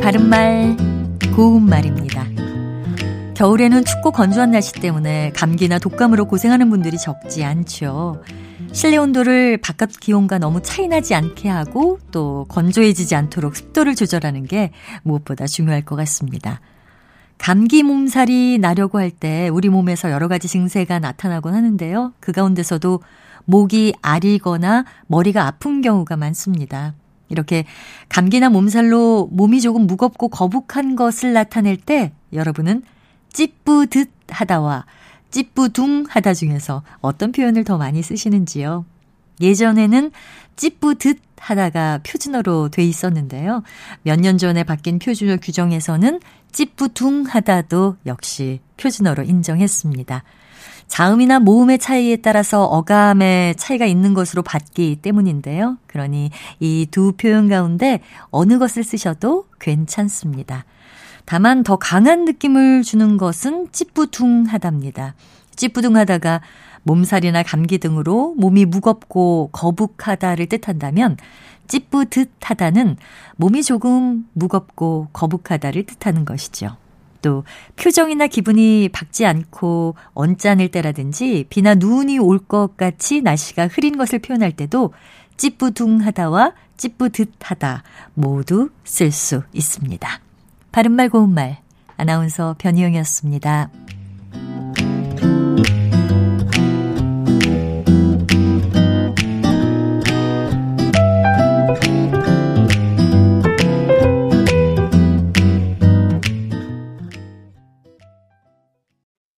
바른말, 고운말입니다. 겨울에는 춥고 건조한 날씨 때문에 감기나 독감으로 고생하는 분들이 적지 않죠. 실내 온도를 바깥 기온과 너무 차이나지 않게 하고 또 건조해지지 않도록 습도를 조절하는 게 무엇보다 중요할 것 같습니다. 감기 몸살이 나려고 할 때 우리 몸에서 여러 가지 증세가 나타나곤 하는데요. 그 가운데서도 목이 아리거나 머리가 아픈 경우가 많습니다. 이렇게 감기나 몸살로 몸이 조금 무겁고 거북한 것을 나타낼 때 여러분은 찌뿌듯 하다와 찌뿌둥 하다 중에서 어떤 표현을 더 많이 쓰시는지요? 예전에는 찌뿌듯 하다가 표준어로 돼 있었는데요. 몇 년 전에 바뀐 표준어 규정에서는 찌뿌둥 하다도 역시 표준어로 인정했습니다. 자음이나 모음의 차이에 따라서 어감의 차이가 있는 것으로 봤기 때문인데요. 그러니 이 두 표현 가운데 어느 것을 쓰셔도 괜찮습니다. 다만 더 강한 느낌을 주는 것은 찌뿌둥하답니다. 찌뿌둥하다가 몸살이나 감기 등으로 몸이 무겁고 거북하다를 뜻한다면 찌뿌듯하다는 몸이 조금 무겁고 거북하다를 뜻하는 것이죠. 또 표정이나 기분이 밝지 않고 언짢을 때라든지 비나 눈이 올 것 같이 날씨가 흐린 것을 표현할 때도 찌뿌둥하다와 찌뿌듯하다 모두 쓸 수 있습니다. 바른말 고운말 아나운서 변희영이었습니다.